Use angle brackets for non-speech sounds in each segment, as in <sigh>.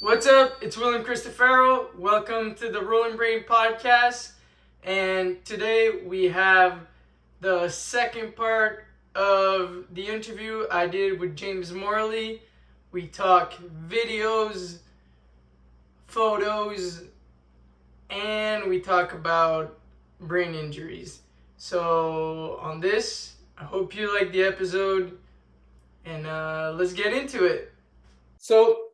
What's up? It's William Christopher. Welcome to the Rolling Brain Podcast. And today we have the second part of the interview I did with James Morley. We talk videos, photos, and we talk about brain injuries. So, on this, I hope you like the episode and uh, let's get into it. So,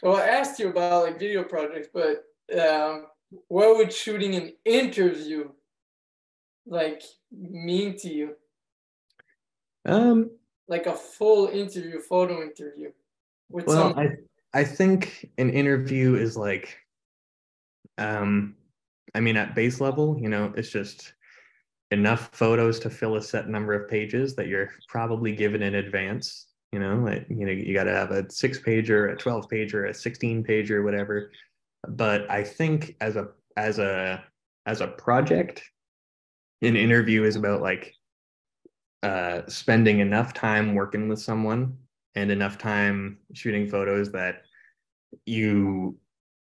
so I asked you about like video projects, but um, what would shooting an interview like mean to you? Um, like a full interview, photo interview. With well, some... I I think an interview is like, um, I mean, at base level, you know, it's just enough photos to fill a set number of pages that you're probably given in advance. You know, like, you know, you got to have a six pager, a 12 pager, a 16 pager, whatever. But I think as a, as a, as a project, an interview is about like uh, spending enough time working with someone and enough time shooting photos that you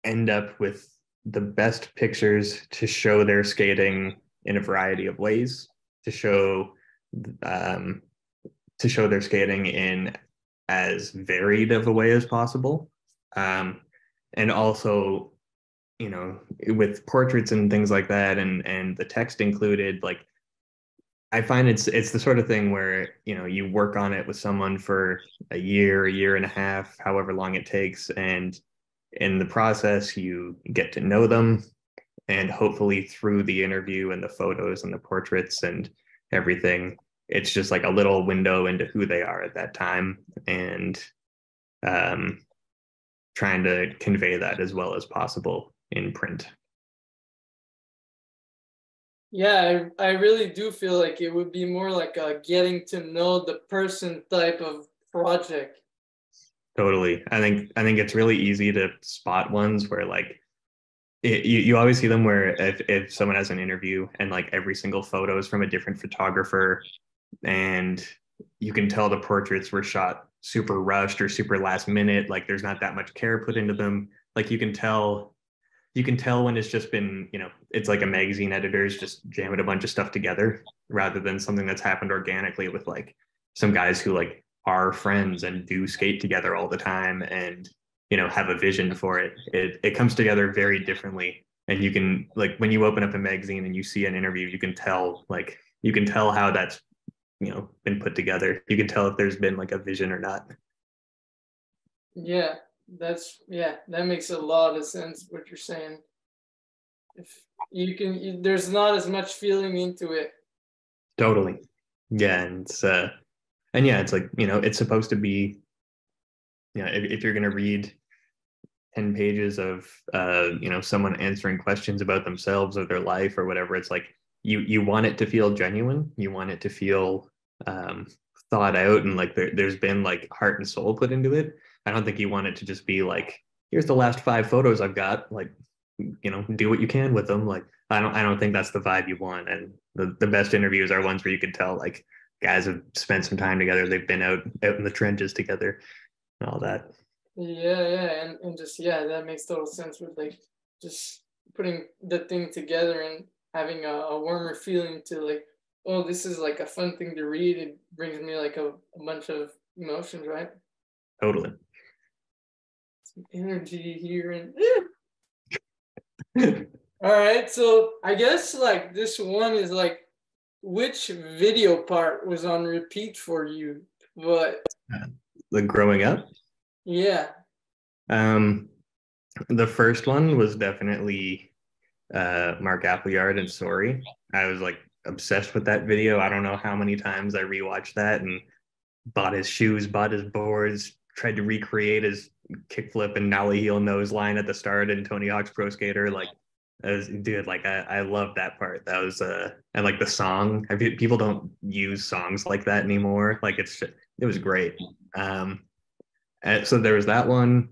end up with the best pictures to show their skating in a variety of ways to show um, to show their skating in as varied of a way as possible. Um, and also you know with portraits and things like that and and the text included like i find it's it's the sort of thing where you know you work on it with someone for a year a year and a half however long it takes. And in the process you get to know them and hopefully through the interview and the photos and the portraits and everything it's just like a little window into who they are at that time and um, trying to convey that as well as possible in print. Yeah I, I really do feel like it would be more like a getting to know the person type of project. Totally. I think i think it's really easy to spot ones where like it, you, you always see them where if, if someone has an interview and like every single photo is from a different photographer and you can tell the portraits were shot super rushed or super last minute like there's not that much care put into them. Like you can tell you can tell when it's just been you know it's like a magazine editor's just jamming a bunch of stuff together rather than something that's happened organically with like some guys who like are friends and do skate together all the time and you know have a vision for it. It it comes together very differently. And you can like when you open up a magazine and you see an interview you can tell like you can tell how that's you know been put together. You can tell if there's been like a vision or not. Yeah that's yeah that makes a lot of sense what you're saying. If you can you, there's not as much feeling into it. Totally. Yeah and it's uh and yeah it's like you know it's supposed to be you know if, if you're going to read 10 pages of uh, you know someone answering questions about themselves or their life or whatever it's like you you want it to feel genuine. You want it to feel um, thought out and like there, there's been like heart and soul put into it. I don't think you want it to just be like here's the last five photos i've got like you know do what you can with them. Like i don't i don't think that's the vibe you want. And the, the best interviews are ones where you can tell like guys have spent some time together. They've been out out in the trenches together and all that. Yeah, yeah, and, and just yeah, that makes total sense with like just putting the thing together and having a, a warmer feeling to like, oh, this is like a fun thing to read. It brings me like a, a bunch of emotions, right? Totally. Some energy here and <laughs> all right. So I guess like this one is like which video part was on repeat for you? But the growing up? Yeah. Um, the first one was definitely uh, Mark Appleyard and Sorry. I was like obsessed with that video. I don't know how many times I rewatched that and bought his shoes, bought his boards, tried to recreate his kickflip and nollie heel nose line at the start and Tony Hawk's Pro Skater. Like, was, dude, like I, I love that part. That was uh, and like the song. I people don't use songs like that anymore. Like it's it was great. Um, and so there was that one,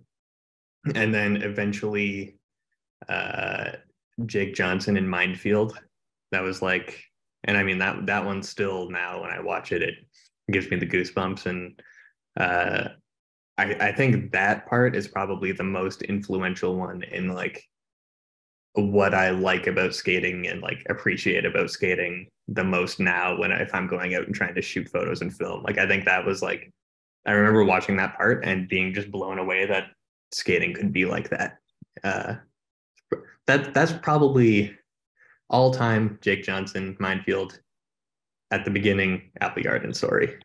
and then eventually uh, Jake Johnson in Mind Field. That was like, and I mean that that one still now when I watch it, it gives me the goosebumps. And uh, I, I think that part is probably the most influential one in like what I like about skating and like appreciate about skating the most now when if I'm going out and trying to shoot photos and film. Like I think that was like I remember watching that part and being just blown away that skating could be like that. Uh, that that's probably all time Jake Johnson Mind Field at the beginning, Appleyard and Sorry.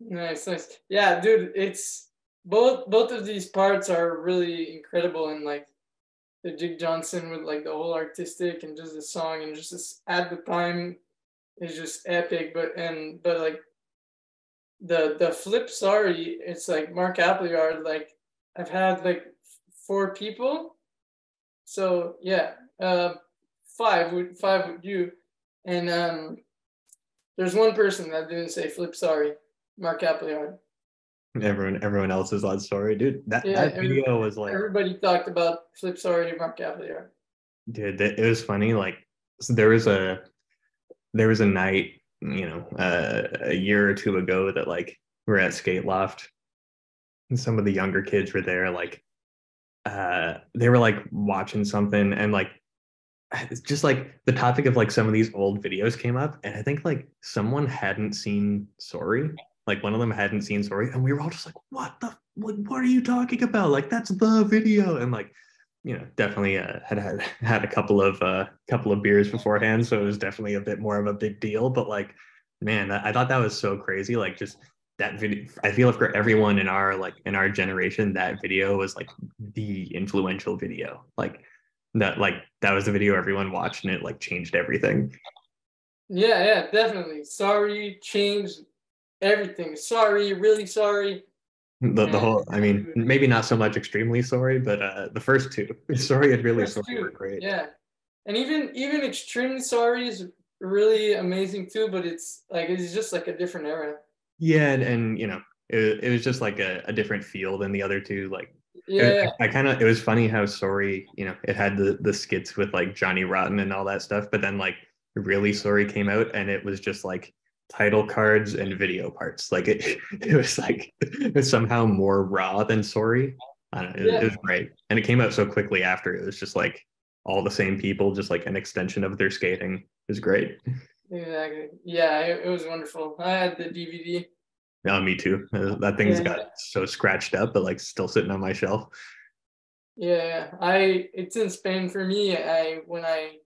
Nice, nice. Yeah, dude, it's both both of these parts are really incredible and like the Jake Johnson with like the whole artistic and just the song and just this, at the time is just epic. But and but like the the flip sorry, it's like Mark Appleyard, like I've had like four people. So yeah, uh five with five with you. And um there's one person that didn't say flip sorry. Mark Appleyard. Everyone, everyone else is on sorry, dude. That yeah, that video was like everybody talked about flip sorry to Mark Appleyard. Dude, it was funny. Like so there was a there was a night, you know, uh, a year or two ago that like we are at Skate Loft, and some of the younger kids were there. Like, uh, they were like watching something, and like it's <sighs> just like the topic of like some of these old videos came up and i think like someone hadn't seen sorry like one of them hadn't seen Sorry, and we were all just like, "What the? Like, what are you talking about? Like, that's the video." And like, you know, definitely uh, had had had a couple of uh, couple of beers beforehand, so it was definitely a bit more of a big deal. But like, man, I thought that was so crazy. Like, just that video. I feel for everyone in our like in our generation, that video was like the influential video. Like that, like that was the video everyone watched, and it like changed everything. Yeah, yeah, definitely. Sorry, changed everything. Sorry, really sorry. The, the whole, I mean, maybe not so much extremely sorry, but uh, the first two, <laughs> sorry and really sorry two, were great. Yeah, and even even extremely sorry is really amazing too. But it's like it's just like a different era. Yeah, and, and you know, it, it was just like a, a different feel than the other two. Like, yeah, I, I kind of it was funny how sorry, you know, it had the the skits with like Johnny Rotten and all that stuff, but then like really sorry came out and it was just like title cards and video parts. Like it, <laughs> it was like it was somehow more raw than sorry. I don't know, it, yeah. it was great, and it came out so quickly after. It was just like all the same people, just like an extension of their skating. It was great. Exactly. Yeah, it, it was wonderful. I had the DVD. Yeah, me too. <laughs> That thing's yeah. got so scratched up, but like still sitting on my shelf. Yeah, I it's in Spain for me. I when I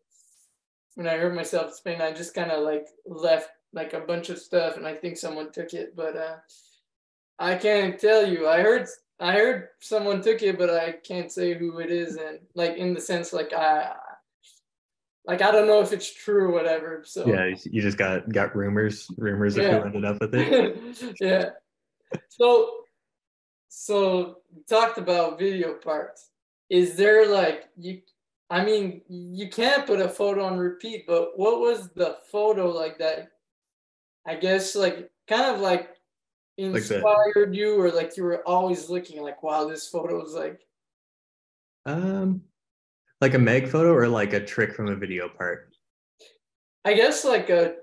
when I hurt myself in Spain, I just kind of like left like a bunch of stuff, and I think someone took it, but uh, I can't tell you. I heard I heard someone took it, but I can't say who it is, and like in the sense like I like I don't know if it's true or whatever. So yeah, you just got got rumors rumors of who ended up with it. <laughs> yeah. So so talked about video parts. Is there like you I mean, you can't put a photo on repeat, but what was the photo like that I guess like kind of like inspired like you or like you were always looking like wow this photo is like um like a meg photo or like a trick from a video part? I guess like a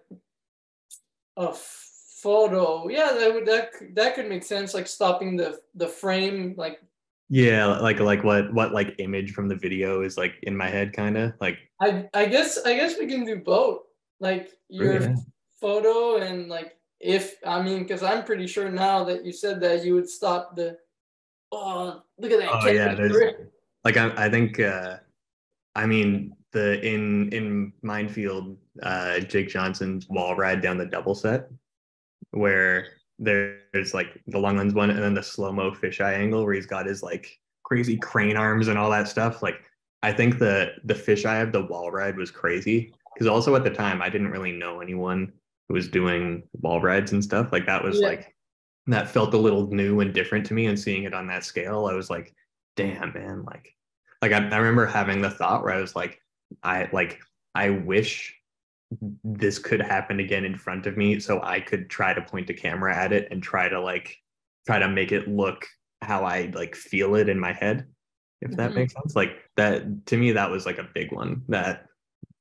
a photo. Yeah that would that that could make sense like stopping the the frame like yeah like like what what like image from the video is like in my head kind of like i i guess i guess we can do both. Like your yeah photo and like if I mean because I'm pretty sure now that you said that you would stop the oh look at that oh yeah like I, I think uh I mean the in in Mind Field uh Jake Johnson's wall ride down the double set where there's like the long lens one and then the slow mo fisheye angle where he's got his like crazy crane arms and all that stuff like I think the the fisheye of the wall ride was crazy because also at the time I didn't really know anyone who was doing wall rides and stuff. Like that was yeah. like that felt a little new and different to me. And seeing it on that scale, I was like, damn, man, like like I, I remember having the thought where I was like, I like I wish this could happen again in front of me so I could try to point a camera at it and try to like try to make it look how I like feel it in my head if that mm-hmm. makes sense like that to me that was like a big one that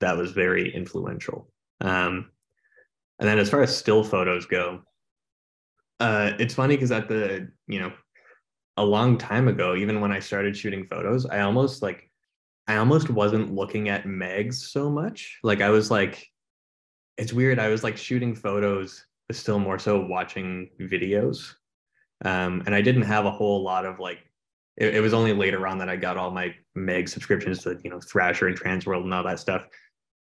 that was very influential um and then as far as still photos go, uh, it's funny because at the you know a long time ago, even when I started shooting photos, I almost like I almost wasn't looking at megs so much. Like I was like, it's weird. I was like shooting photos, but still more so watching videos. Um, and I didn't have a whole lot of like. It, it was only later on that I got all my meg subscriptions to you know Thrasher and Transworld and all that stuff.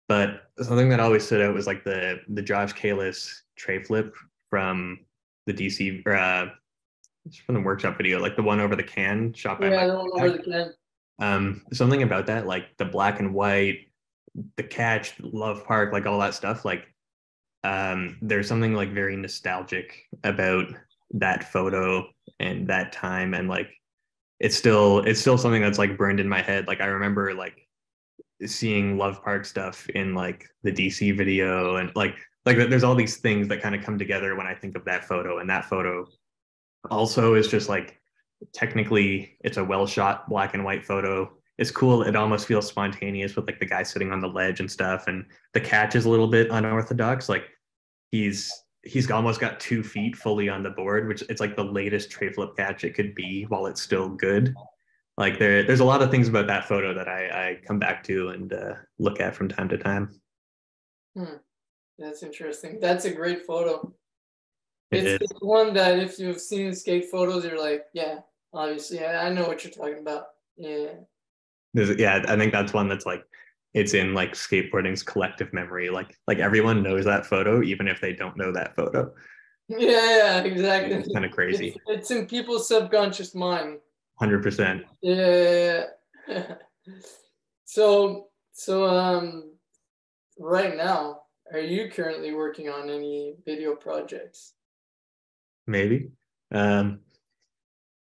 But something that always stood out was like the the Josh Kalis tray flip from the DC uh, from the workshop video, like the one over the can shot by yeah, the one over the can. Um, something about that, like the black and white, the catch, Love Park, like all that stuff. Like, um, there's something like very nostalgic about that photo and that time, and like it's still it's still something that's like burned in my head. Like I remember like seeing Love Park stuff in like the DC video and like like there's all these things that kind of come together when I think of that photo and that photo also is just like technically it's a well shot black and white photo. It's cool. It almost feels spontaneous with like the guy sitting on the ledge and stuff and the catch is a little bit unorthodox. Like he's he's almost got two feet fully on the board which it's like the latest tray flip catch it could be while it's still good. Like there there's a lot of things about that photo that i i come back to and uh, look at from time to time. Hmm. that's interesting. That's a great photo it's, one that if you've seen skate photos you're like yeah obviously I, I know what you're talking about. Yeah. There's, yeah i think that's one that's like it's in like skateboarding's collective memory. Like like everyone knows that photo even if they don't know that photo. Yeah, <laughs> yeah exactly. It's kind of crazy. It's, it's in people's subconscious mind. 100% yeah. <laughs> So so um right now are you currently working on any video projects maybe um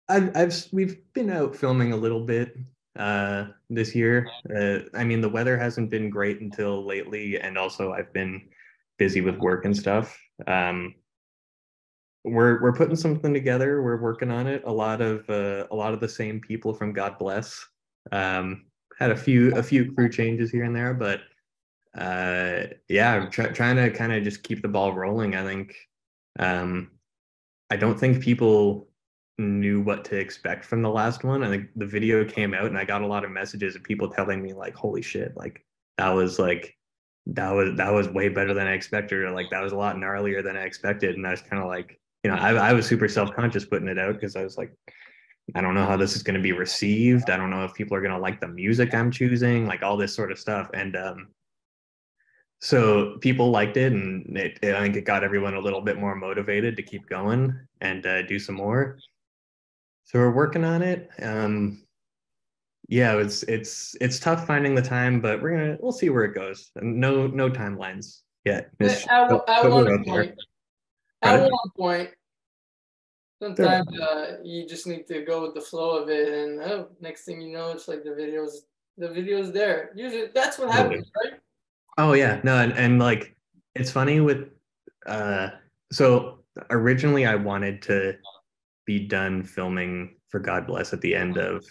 I've, I've we've been out filming a little bit uh, this year. Uh, I mean, the weather hasn't been great until lately, and also I've been busy with work and stuff. Um, we're we're putting something together. We're working on it. A lot of uh, a lot of the same people from God Bless. Um, had a few a few crew changes here and there, but uh, yeah, I'm try, trying to kind of just keep the ball rolling. I think um, I don't think people knew what to expect from the last one. I think the video came out and I got a lot of messages of people telling me like, holy shit, like that was like that was that was way better than I expected, or like that was a lot gnarlier than I expected. And I was kind of like, you know, I, I was super self-conscious putting it out because I was like, I don't know how this is going to be received. I don't know if people are going to like the music I'm choosing, like all this sort of stuff. And um, so people liked it, and it, it, I think it got everyone a little bit more motivated to keep going and uh, do some more so we're working on it. Um, yeah, it's it's it's tough finding the time, but we're gonna we'll see where it goes. No no timelines yet. It's, at, at one point, at one point, sometimes uh, you just need to go with the flow of it, and oh, next thing you know, it's like the videos the videos there. Usually, that's what happens, right? Oh yeah, no, and, and like it's funny with uh, so originally I wanted to be done filming for God Bless at the end of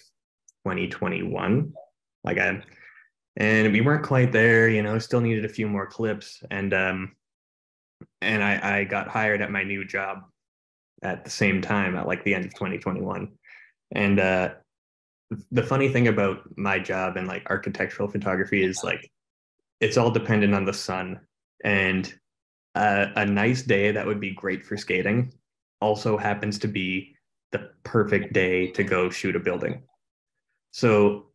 2021. Like I and we weren't quite there, you know, still needed a few more clips. And um and I, I got hired at my new job at the same time at like the end of 2021. And uh the funny thing about my job and like architectural photography is like it's all dependent on the sun and a nice day that would be great for skating also happens to be the perfect day to go shoot a building. So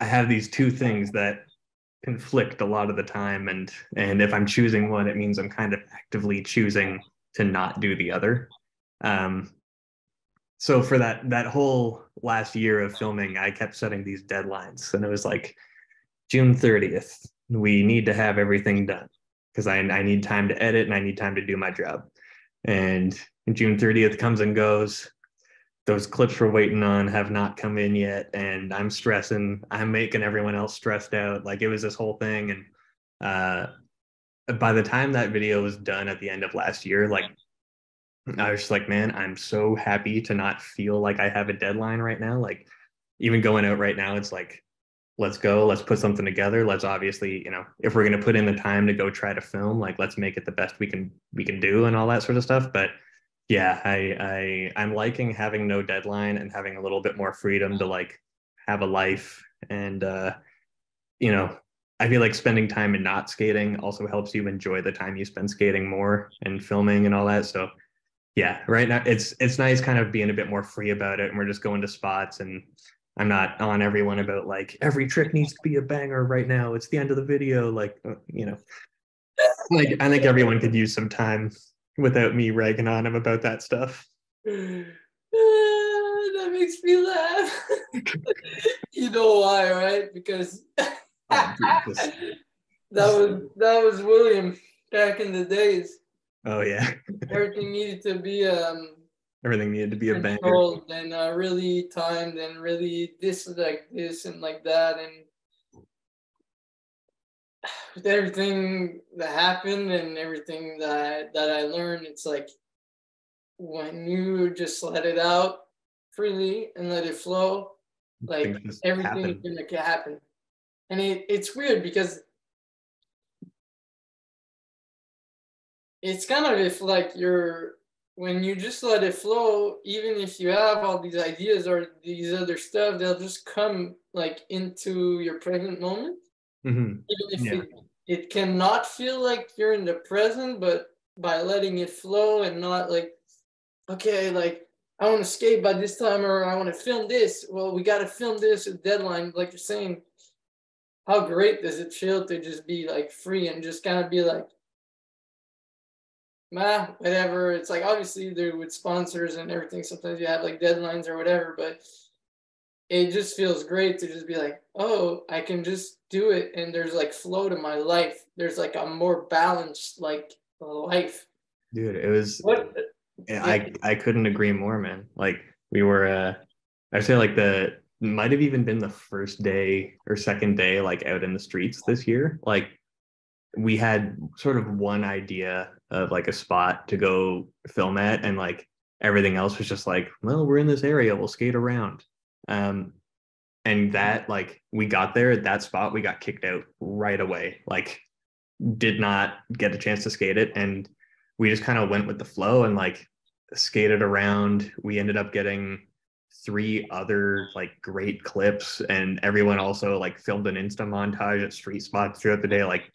I have these two things that conflict a lot of the time and and if I'm choosing one it means I'm kind of actively choosing to not do the other. Um so for that that whole last year of filming I kept setting these deadlines and it was like June 30th we need to have everything done because I I need time to edit and I need time to do my job. And June 30th comes and goes. Those clips we're waiting on have not come in yet. And I'm stressing. I'm making everyone else stressed out. Like it was this whole thing. And uh, by the time that video was done at the end of last year, like I was just like, man, I'm so happy to not feel like I have a deadline right now. Like even going out right now, it's like, let's go, let's put something together. Let's obviously, you know, if we're gonna put in the time to go try to film, like let's make it the best we can we can do and all that sort of stuff. But yeah, I I I'm liking having no deadline and having a little bit more freedom to like have a life and uh you know, I feel like spending time and not skating also helps you enjoy the time you spend skating more and filming and all that. So yeah, right now it's it's nice kind of being a bit more free about it and we're just going to spots and I'm not on everyone about like every trick needs to be a banger right now. It's the end of the video. Like, uh, you know, like I think everyone could use some time without me ragging on him about that stuff. <sighs> that makes me laugh. <laughs> you know why, right? Because oh, <laughs> that was that was William back in the days. Oh yeah. Everything needed to be um everything needed to be a banger and uh, really timed and really this like this and like that and with <sighs> everything that happened and everything that that I learned, it's like when you just let it out freely and let it flow, like everything happen. is gonna happen. And it, it's weird because it's kind of if like you're when you just let it flow, even if you have all these ideas or these other stuff, they'll just come like into your present moment. Mm-hmm. Even if yeah. it, it cannot feel like you're in the present, but by letting it flow and not like, okay, like I want to skate by this time or I want to film this. Well, we got to film this at deadline, like you're saying. How great does it feel to just be like free and just kind of be like, nah, whatever. It's like obviously they're with sponsors and everything. Sometimes you have like deadlines or whatever, but it just feels great to just be like, oh, I can just do it. And there's like flow to my life. There's like a more balanced like life. Dude, it was what I I couldn't agree more, man. Like we were uh I'd say like the might have even been the first day or second day like out in the streets this year. Like we had sort of one idea of like a spot to go film at and like everything else was just like, well, we're in this area, we'll skate around. Um, and that like we got there at that spot, we got kicked out right away. Like did not get a chance to skate it, and we just kind of went with the flow and like skated around. We ended up getting three other like great clips and everyone also like filmed an insta montage at street spots throughout the day like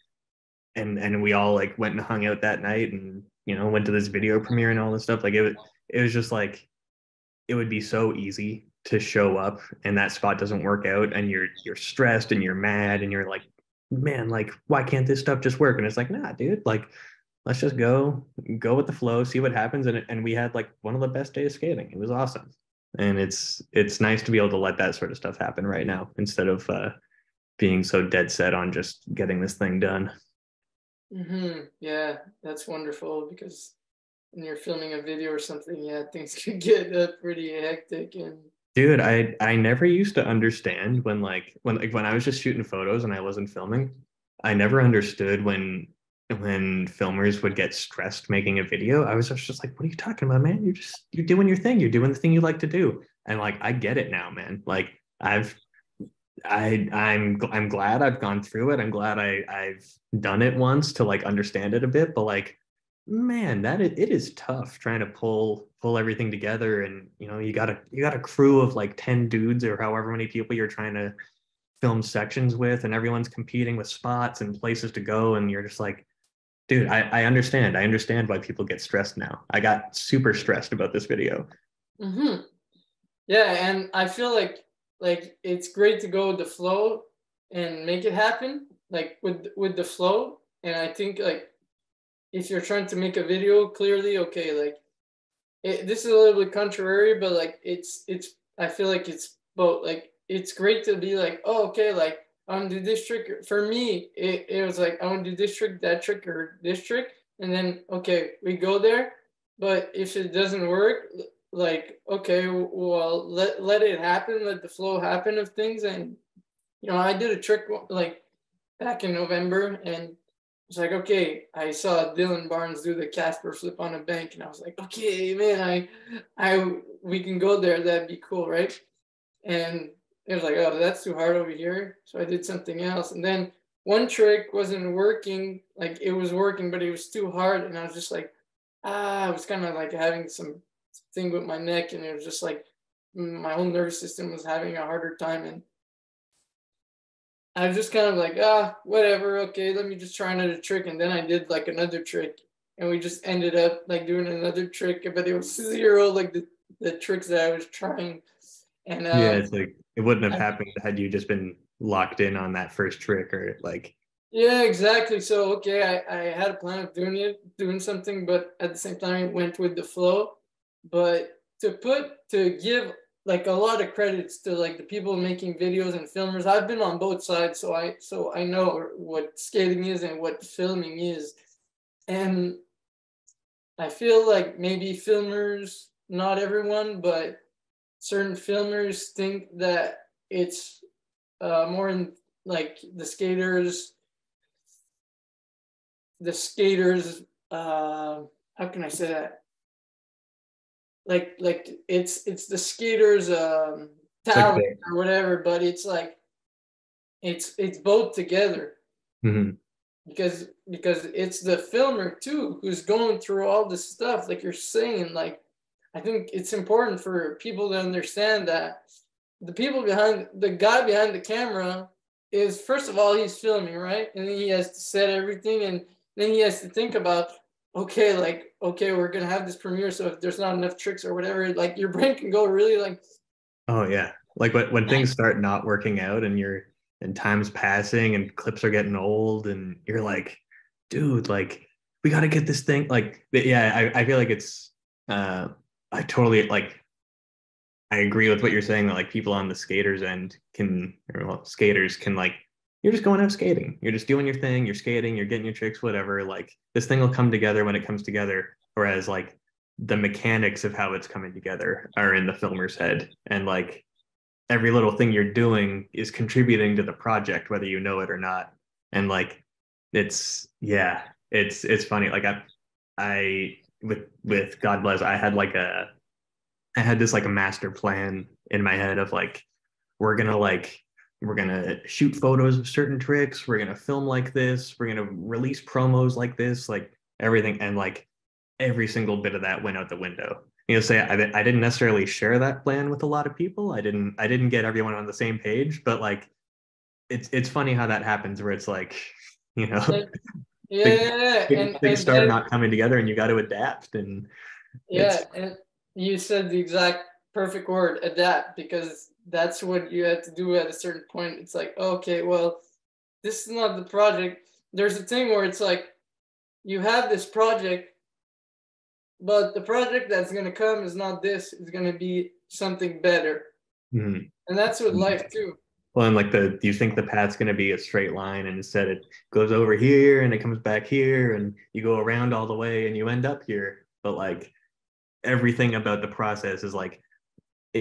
and and we all like went and hung out that night and you know went to this video premiere and all this stuff like it was it was just like it would be so easy to show up and that spot doesn't work out and you're you're stressed and you're mad and you're like man like why can't this stuff just work? And it's like nah dude like let's just go go with the flow see what happens. And and we had like one of the best days skating. It was awesome. And it's it's nice to be able to let that sort of stuff happen right now instead of uh being so dead set on just getting this thing done mm-hmm. yeah that's wonderful because when you're filming a video or something yeah <laughs> things can get uh, pretty hectic and Dude, I I never used to understand when like when like when I was just shooting photos and I wasn't filming. I never understood when when filmers would get stressed making a video. I was just like, "What are you talking about, man? You're just you're doing your thing. You're doing the thing you like to do." And like, I get it now, man. Like, I've I I'm I'm glad I've gone through it. I'm glad I I've done it once to like understand it a bit. But like, man, that it, it is tough trying to pull pull everything together and you know you got a you got a crew of like 10 dudes or however many people you're trying to film sections with and everyone's competing with spots and places to go and you're just like dude i, I understand i understand why people get stressed now i got super stressed about this video mm-hmm. yeah and i feel like like it's great to go with the flow and make it happen like with with the flow and i think like if you're trying to make a video clearly okay like it, this is a little bit contrary, but like it's it's I feel like it's both like it's great to be like, oh okay, like I want to do this trick. For me, it, it was like I want to do this trick, that trick, or this trick, and then okay, we go there. But if it doesn't work, like okay, well let let it happen, let the flow happen of things, and you know I did a trick like back in November, and it's like, okay, I saw Dylan Barnes do the Casper flip on a bank, and I was like, okay, man, I, I, we can go there. That'd be cool, right? And it was like, oh, that's too hard over here. So I did something else, and then one trick wasn't working. Like it was working, but it was too hard, and I was just like, ah, I was kind of like having some thing with my neck, and it was just like my whole nervous system was having a harder time, and I was just kind of like, ah, whatever, okay, let me just try another trick, and then I did like another trick, and we just ended up like doing another trick, but it was zero like the the tricks that I was trying, and uh, yeah, it's like it wouldn't have I, happened had you just been locked in on that first trick or like yeah exactly so okay I, I had a plan of doing it doing something but at the same time it went with the flow but to put to give like a lot of credits to like the people making videos and filmers i've been on both sides so i so i know what skating is and what filming is. And i feel like maybe filmers not everyone but certain filmers think that it's uh, more in like the skaters the skaters uh, how can i say that like like it's it's the skaters um talent okay. or whatever but it's like it's it's both together mm-hmm. because because it's the filmer too who's going through all this stuff like you're saying like i think it's important for people to understand that the people behind the guy behind the camera is first of all he's filming right and then he has to set everything and then he has to think about okay like okay we're gonna have this premiere so if there's not enough tricks or whatever like your brain can go really like oh yeah. Like when, when things start not working out and you're and time's passing and clips are getting old and you're like dude like we got to get this thing like yeah I, I feel like it's uh i totally like I agree with what you're saying that like people on the skaters end can or well, skaters can like you're just going out skating. You're just doing your thing, you're skating, you're getting your tricks, whatever. Like this thing will come together when it comes together. Whereas like the mechanics of how it's coming together are in the filmer's head. And like every little thing you're doing is contributing to the project, whether you know it or not. And like it's yeah, it's it's funny. Like I I with with God bless, I had like a I had this like a master plan in my head of like, we're gonna like, we're gonna shoot photos of certain tricks, we're gonna film like this, we're gonna release promos like this, like everything, and like every single bit of that went out the window. You know, say I, I didn't necessarily share that plan with a lot of people. I didn't I didn't get everyone on the same page, but like, it's it's funny how that happens where it's like, <laughs> you know. <laughs> Yeah, things, and, things and, start and, not coming together, and you got to adapt. And yeah, and you said the exact perfect word adapt because that's what you had to do at a certain point. It's like okay well this is not the project. There's a thing where it's like you have this project but the project that's going to come is not this it's going to be something better. Mm-hmm. and that's with life too. Well and like the do you think the path's going to be a straight line and instead it goes over here and it comes back here and you go around all the way and you end up here? But like everything about the process is like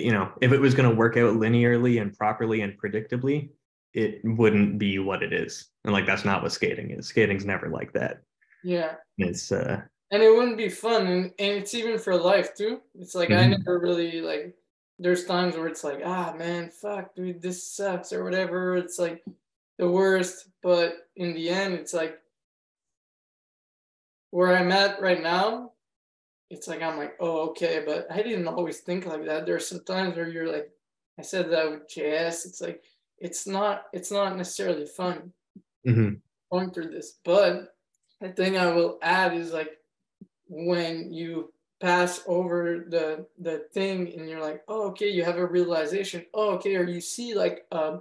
you know if it was going to work out linearly and properly and predictably it wouldn't be what it is. And like that's not what skating is. Skating's never like that. Yeah. It's uh and it wouldn't be fun and, and it's even for life too. It's like mm-hmm. i never really like there's times where it's like ah man fuck dude this sucks or whatever. It's like the worst. But in the end it's like where i'm at right now it's like I'm like, oh, okay, but I didn't always think like that. There are some times where you're like, I said that with JS. It's like it's not it's not necessarily fun mm-hmm. going through this. But the thing I will add is like when you pass over the the thing and you're like, oh, okay, you have a realization. Oh, okay, or you see like a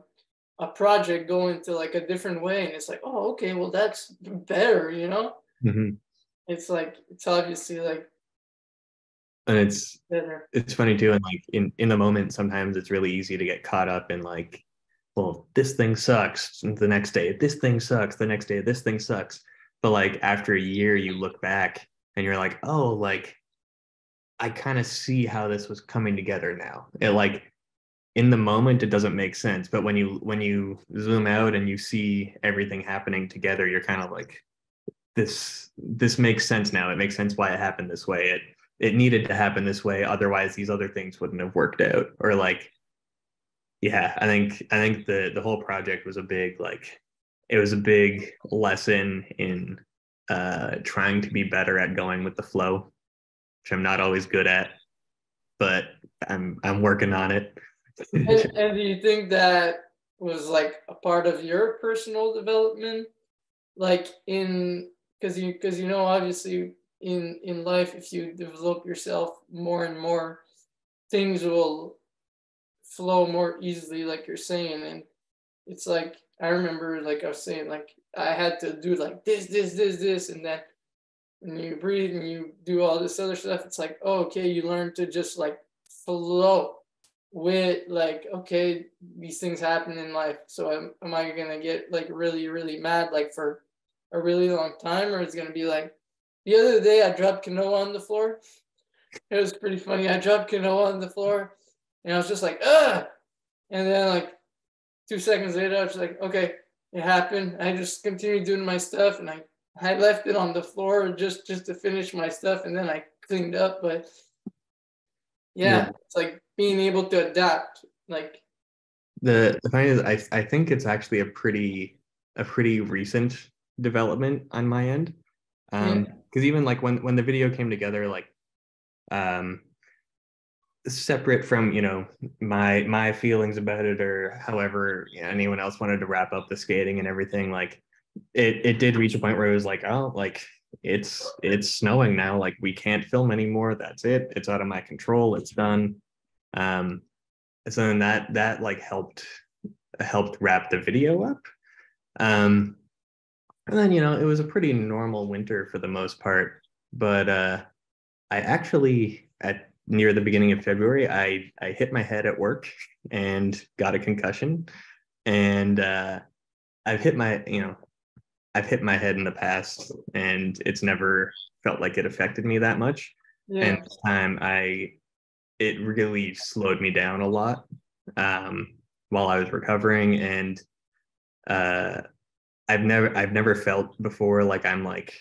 a project going to like a different way, and it's like, oh, okay, well that's better, you know. Mm-hmm. It's like it's obviously like and it's it's funny too and like in in the moment sometimes it's really easy to get caught up in like well this thing sucks the next day this thing sucks the next day this thing sucks. But like after a year you look back and you're like oh like i kind of see how this was coming together now. It like in the moment it doesn't make sense but when you when you zoom out and you see everything happening together you're kind of like this this makes sense now. It makes sense why it happened this way. It it needed to happen this way otherwise these other things wouldn't have worked out or like yeah i think i think the the whole project was a big like it was a big lesson in uh trying to be better at going with the flow which I'm not always good at, but I'm I'm working on it. and, <laughs> and do you think that was like a part of your personal development, like in because you because you know obviously in in life if you develop yourself more and more, things will flow more easily, like you're saying, and it's like I remember like I was saying like I had to do like this this this this and that. And you breathe and you do all this other stuff, it's like, oh, okay, you learn to just like flow with like, okay, these things happen in life. So am, am I gonna get like really, really mad like for a really long time, or it's gonna be like the other day I dropped canoa on the floor. It was pretty funny. I dropped canoa on the floor and I was just like, ugh. And then like two seconds later, I was like, okay, it happened. I just continued doing my stuff and I I left it on the floor just just to finish my stuff, and then I cleaned up. But yeah, yeah. it's like being able to adapt. Like the the thing is, I I think it's actually a pretty a pretty recent development on my end. Um, because even like when when the video came together, like um separate from you know my my feelings about it or however you know, anyone else wanted to wrap up the skating and everything like it it did reach a point where it was like, oh, like it's it's snowing now. Like we can't film anymore. That's it. It's out of my control. It's done. Um, so then that that like helped helped wrap the video up. Um, and then you know it was a pretty normal winter for the most part. But uh, I actually at near the beginning of February, I I hit my head at work and got a concussion, and uh, I've hit my you know I've hit my head in the past and it's never felt like it affected me that much. Yeah. And this time I it really slowed me down a lot um, while I was recovering and uh, I've never I've never felt before like I'm like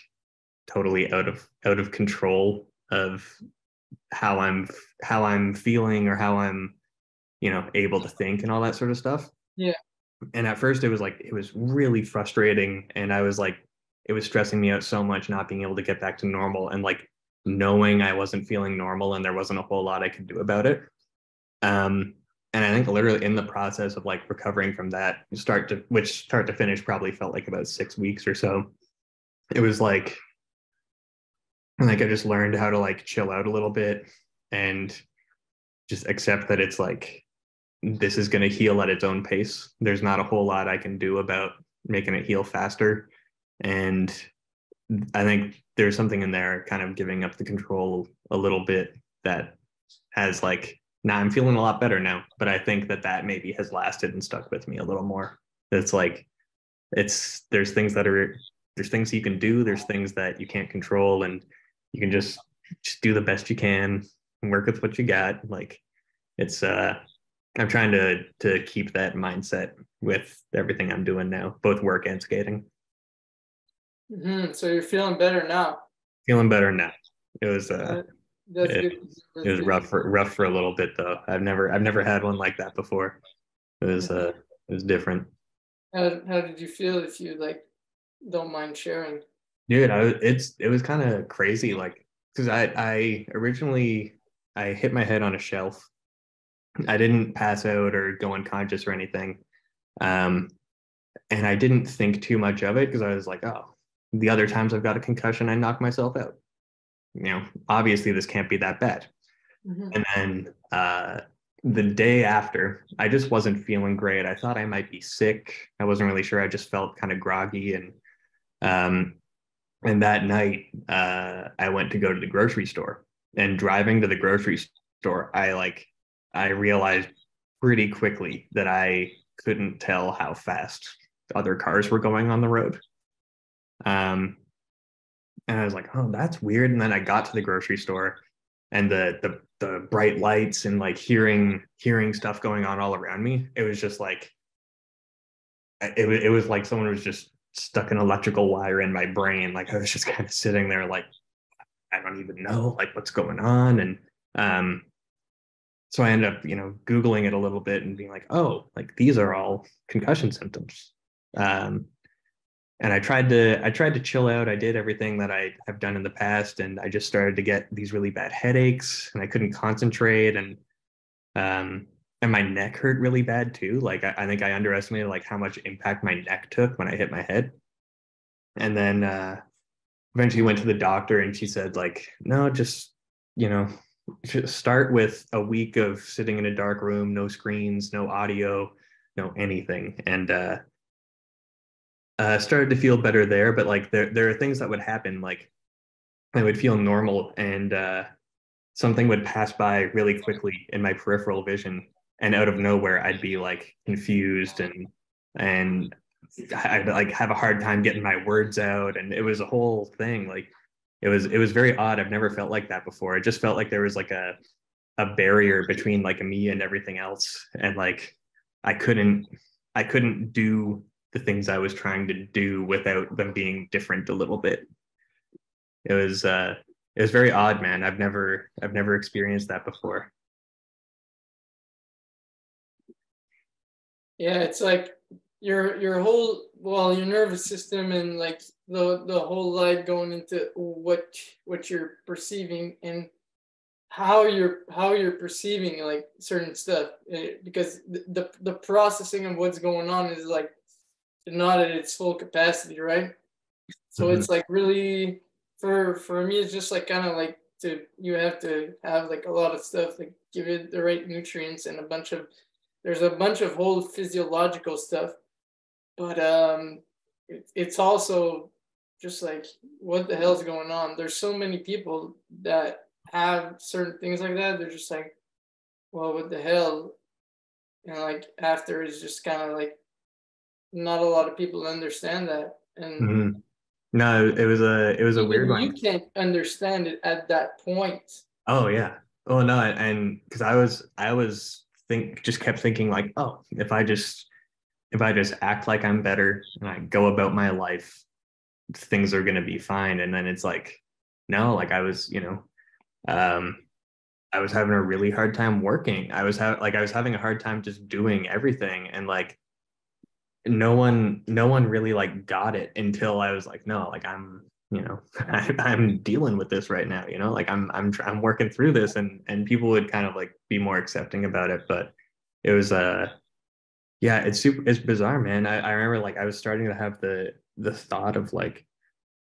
totally out of out of control of how I'm how I'm feeling or how I'm you know able to think and all that sort of stuff. Yeah and at first it was like it was really frustrating and i was like it was stressing me out so much not being able to get back to normal and like knowing i wasn't feeling normal and there wasn't a whole lot i could do about it um and i think literally in the process of like recovering from that start to which start to finish probably felt like about six weeks or so it was like like i just learned how to like chill out a little bit and just accept that it's like this is going to heal at its own pace. There's not a whole lot I can do about making it heal faster. And I think there's something in there kind of giving up the control a little bit that has like, now I'm feeling a lot better now. But I think that that maybe has lasted and stuck with me a little more. It's like, it's, there's things that are, there's things you can do, there's things that you can't control, and you can just, just do the best you can and work with what you got. Like, it's, uh, I'm trying to to keep that mindset with everything I'm doing now, both work and skating. Mm-hmm. So you're feeling better now. Feeling better now. It was uh, That's it, it was rough for rough for a little bit though. I've never I've never had one like that before. It was uh it was different. How how did you feel if you like don't mind sharing? Dude, I it's it was kind of crazy like because I I originally I hit my head on a shelf I didn't pass out or go unconscious or anything. Um, and I didn't think too much of it because I was like, oh, the other times I've got a concussion, I knock myself out. You know, obviously this can't be that bad. Mm-hmm. And then uh, the day after, I just wasn't feeling great. I thought I might be sick. I wasn't really sure. I just felt kind of groggy. And um, and that night, uh, I went to go to the grocery store. And driving to the grocery store, I like I realized pretty quickly that I couldn't tell how fast other cars were going on the road. Um, and I was like, oh, that's weird. And then I got to the grocery store and the the the bright lights and like hearing hearing stuff going on all around me. It was just like it was it was like someone was just stuck an electrical wire in my brain. Like I was just <laughs> kind of sitting there like I don't even know like what's going on. And um so I ended up, you know, Googling it a little bit and being like, oh, like these are all concussion symptoms. Um, and I tried to I tried to chill out. I did everything that I have done in the past, and I just started to get these really bad headaches, and I couldn't concentrate, and um, and my neck hurt really bad too. Like I, I think I underestimated like how much impact my neck took when I hit my head, and then uh, eventually went to the doctor, and she said like, no, just you know, just start with a week of sitting in a dark room, no screens, no audio, no anything, and uh, uh, started to feel better there. But like there, there are things that would happen, like I would feel normal, and uh, something would pass by really quickly in my peripheral vision, and out of nowhere, I'd be like confused and and I'd like have a hard time getting my words out, and it was a whole thing. Like it was it was very odd. I've never felt like that before. It just felt like there was like a a barrier between like me and everything else, and like I couldn't I couldn't do the things I was trying to do without them being different a little bit. It was uh it was very odd, man. I've never I've never experienced that before. Yeah, it's like your your whole well your nervous system and like the the whole light going into what what you're perceiving and how you're how you're perceiving like certain stuff eh, because the the processing of what's going on is like not at its full capacity right? So mm-hmm. it's like really for for me it's just like kind of like to you have to have like a lot of stuff to give it the right nutrients and a bunch of there's a bunch of whole physiological stuff. But um it, it's also just like what the hell's going on? There's so many people that have certain things like that they're just like well what the hell? And like after is just kind of like not a lot of people understand that and mm-hmm. no it was a it was a weird one you can't understand it at that point oh yeah oh no and because i was i was think just kept thinking like oh if i just if I just act like I'm better and I go about my life, things are going to be fine. And then it's like, no, like I was, you know, um, I was having a really hard time working. I was having like I was having a hard time just doing everything, and like no one, no one really like got it until I was like, no, like I'm, you know, <laughs> I, I'm dealing with this right now. You know, like I'm, I'm, I'm working through this, and and people would kind of like be more accepting about it, but it was uh yeah it's super it's bizarre man. I, I remember like i was starting to have the the thought of like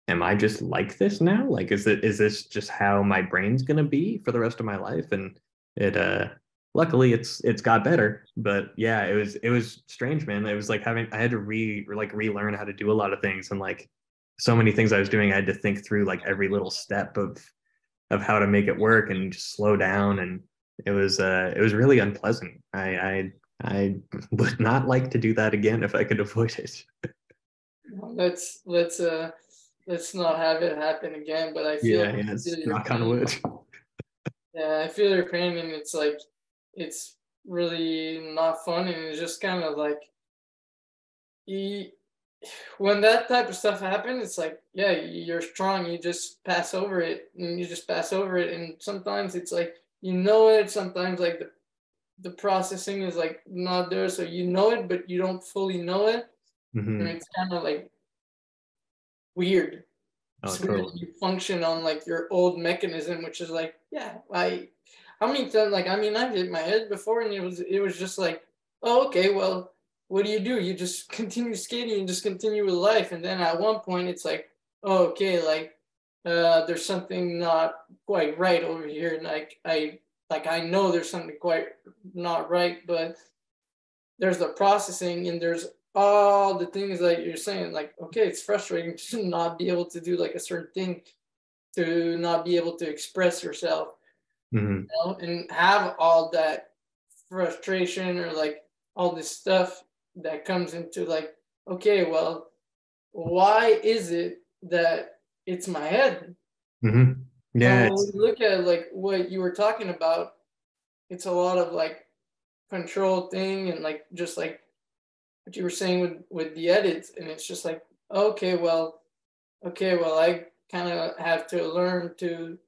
am i just like this now? Like is it is this just how my brain's gonna be for the rest of my life? And it uh luckily it's it's got better but yeah it was it was strange man it was like having i had to re like relearn how to do a lot of things and like so many things i was doing i had to think through like every little step of of how to make it work and just slow down and it was uh it was really unpleasant i i I <laughs> would not like to do that again if I could avoid it. let's let's uh let's not have it happen again. But I feel yeah, yeah, it's knock on wood. <laughs> yeah, I feel your pain, and it's like it's really not fun, and it's just kind of like you, when that type of stuff happens, it's like yeah, you're strong. You just pass over it, and you just pass over it, and sometimes it's like you know it. Sometimes like the the processing is like not there, so you know it, but you don't fully know it, mm-hmm. and it's kind of like weird. Oh, so totally. you function on like your old mechanism, which is like, yeah, I, how many times like I mean I hit my head before, and it was it was just like, oh okay, well, what do you do? You just <laughs> continue skating and just continue with life, and then at one point it's like, oh, okay, like uh, there's something not quite right over here, and like I like I know there's something quite not right, but there's the processing and there's all the things that you're saying. Like, okay, it's frustrating <laughs> to not be able to do like a certain thing, to not be able to express yourself, mm-hmm. you know, and have all that frustration or like all this stuff that comes into like, okay, well, why is it that it's my head? Mm-hmm. Yeah. So look at like what you were talking about, it's a lot of like control thing and like just like what you were saying with with the edits, and it's just like okay, well, okay, well, I kind of have to learn to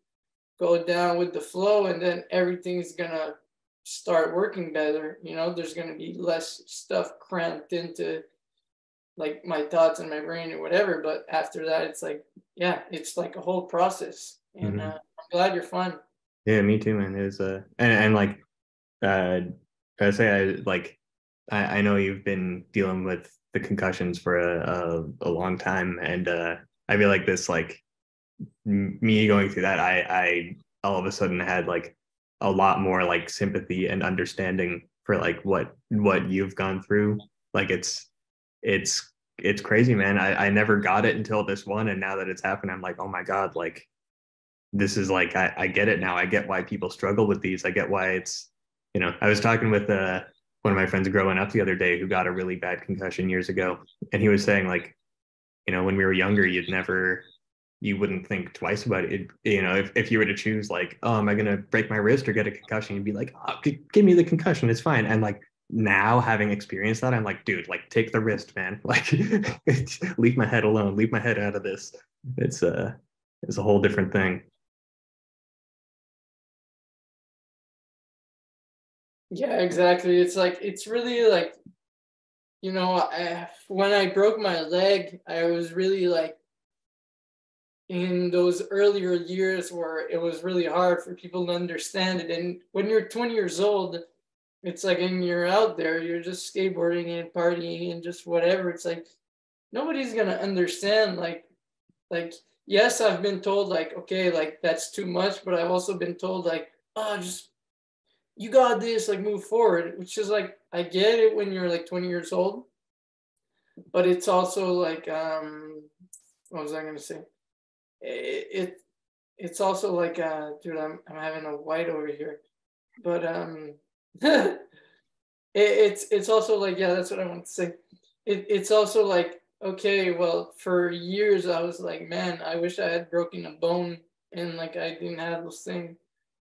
go down with the flow, and then everything's gonna start working better. You know, there's gonna be less stuff cramped into like my thoughts in my brain or whatever. But after that, it's like, yeah, it's like a whole process. And Mhm. uh, I'm glad you're fine. Yeah, me too, man. It was uh and, and like uh I say I like I, I know you've been dealing with the concussions for a, a, a long time and uh I feel like this like me going through that I I all of a sudden had like a lot more like sympathy and understanding for like what what you've gone through. Like it's it's it's crazy, man. I, I never got it until this one and now that it's happened, I'm like, oh my God, like this is like I, I get it now. I get why people struggle with these. I get why it's you know, I was talking with uh one of my friends growing up the other day who got a really bad concussion years ago. And he was saying, like, you know, when we were younger, you'd never you wouldn't think twice about it. You know, if, if you were to choose like, oh, am I gonna break my wrist or get a concussion? You'd be like, oh, give me the concussion, it's fine. And like now having experienced that, I'm like, dude, like take the wrist, man. <laughs> Like <laughs> leave my head alone, leave my head out of this. It's uh it's a whole different thing. Yeah, exactly. It's like it's really like, you know, I, when I broke my leg, I was really like in those earlier years where it was really hard for people to understand it. And when you're 20 years old, it's like, and you're out there, you're just skateboarding and partying and just whatever. It's like nobody's gonna understand. Like, like yes, I've been told like, okay, like that's too much, but I've also been told like, oh, just you got this, like move forward, which is like I get it when you're like 20 years old, but it's also like um what was I gonna say? It, it it's also like uh dude, I'm I'm having a white over here. But um <laughs> it, it's it's also like yeah, that's what I want to say. It it's also like okay, well, for years I was like, man, I wish I had broken a bone and like I didn't have this thing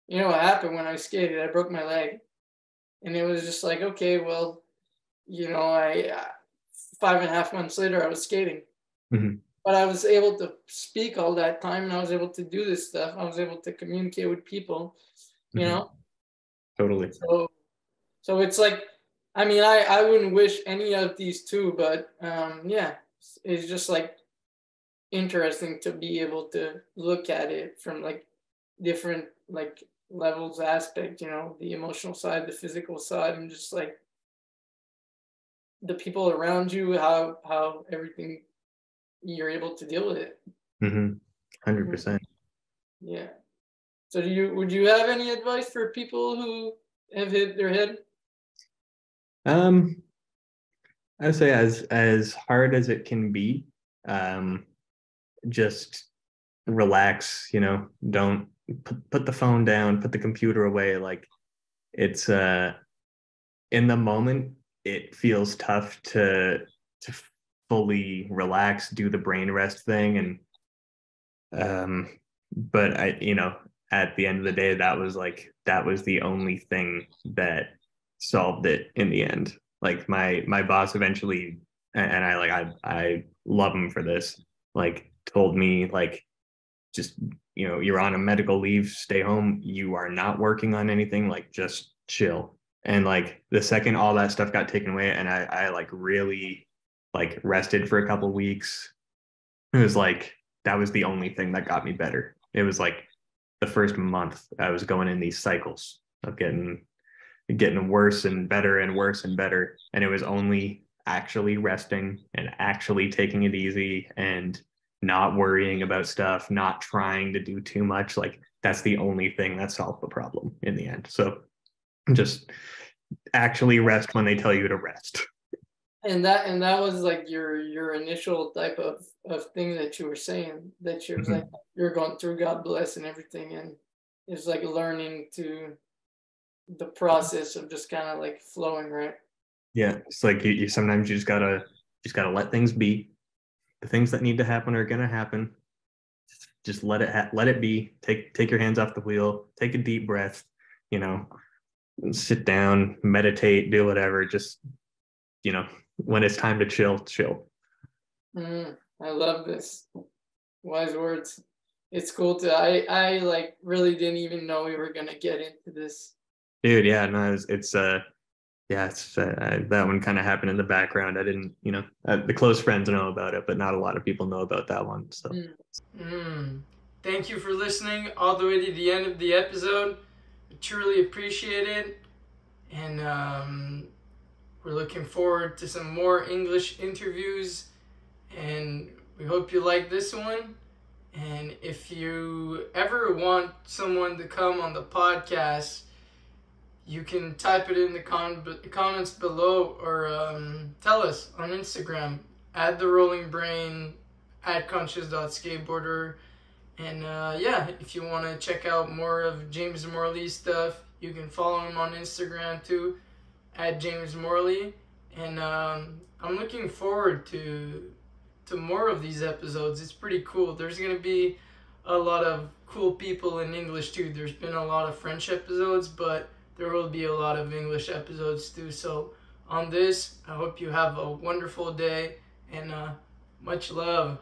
you know what happened when I skated? I broke my leg, and it was just like, okay, well, you know, I uh, five and a half months later I was skating, Mhm. But I was able to speak all that time, and I was able to do this stuff. I was able to communicate with people, you Mhm. know. Totally. So, so it's like, I mean, I I wouldn't wish any of these two, but um, yeah, it's just like interesting to be able to look at it from like different like levels aspect you know the emotional side the physical side and just like the people around you how how everything you're able to deal with it hmm 100%. yeah so do you would you have any advice for people who have hit their head Um, I would say as as hard as it can be, um, just relax. You know, don't put, put the phone down, put the computer away. Like it's uh, in the moment, it feels tough to to fully relax, do the brain rest thing, and um, but I, you know, at the end of the day, that was like that was the only thing that solved it in the end. Like my my boss eventually, and I like I I love him for this. Like told me like just you know you're on a medical leave, stay home. You are not working on anything. Like just chill. And like the second all that stuff got taken away, and I I like really like rested for a couple weeks. It was like that was the only thing that got me better. It was like the first month I was going in these cycles of getting getting worse and better and worse and better. And it was only actually resting and actually taking it easy and not worrying about stuff, not trying to do too much. Like that's the only thing that solved the problem in the end. So just actually rest when they tell you to rest. And that and that was like your your initial type of of thing that you were saying that you're Mhm. like you're going through god bless and everything and it's like learning to the process of just kind of like flowing right Yeah. It's like you, you sometimes you just gotta just gotta let things be. The things that need to happen are gonna happen. Just, just let it ha- let it be. Take take your hands off the wheel. Take a deep breath. You know, sit down, meditate, do whatever. Just you know, when it's time to chill, chill. Mm, I love this. Wise words. It's cool to I I like really didn't even know we were gonna get into this. Dude, yeah, no, it's, it's uh yeah, it's, uh, that one kind of happened in the background. I didn't, you know, uh, the close friends know about it, but not a lot of people know about that one. So, mm. thank you for listening all the way to the end of the episode. I truly appreciate it, and um, we're looking forward to some more English interviews. And we hope you like this one. And if you ever want someone to come on the podcast you can type it in the con- comments below or um, tell us on Instagram at the Rolling Brain at conscious.skateboarder. And uh, yeah, if you want to check out more of James Morley's stuff, you can follow him on Instagram too at James Morley. And um, I'm looking forward to to more of these episodes. It's pretty cool. There's gonna be a lot of cool people in English too. There's been a lot of French episodes, but there will be a lot of English episodes too. So, on this, I hope you have a wonderful day and uh, much love.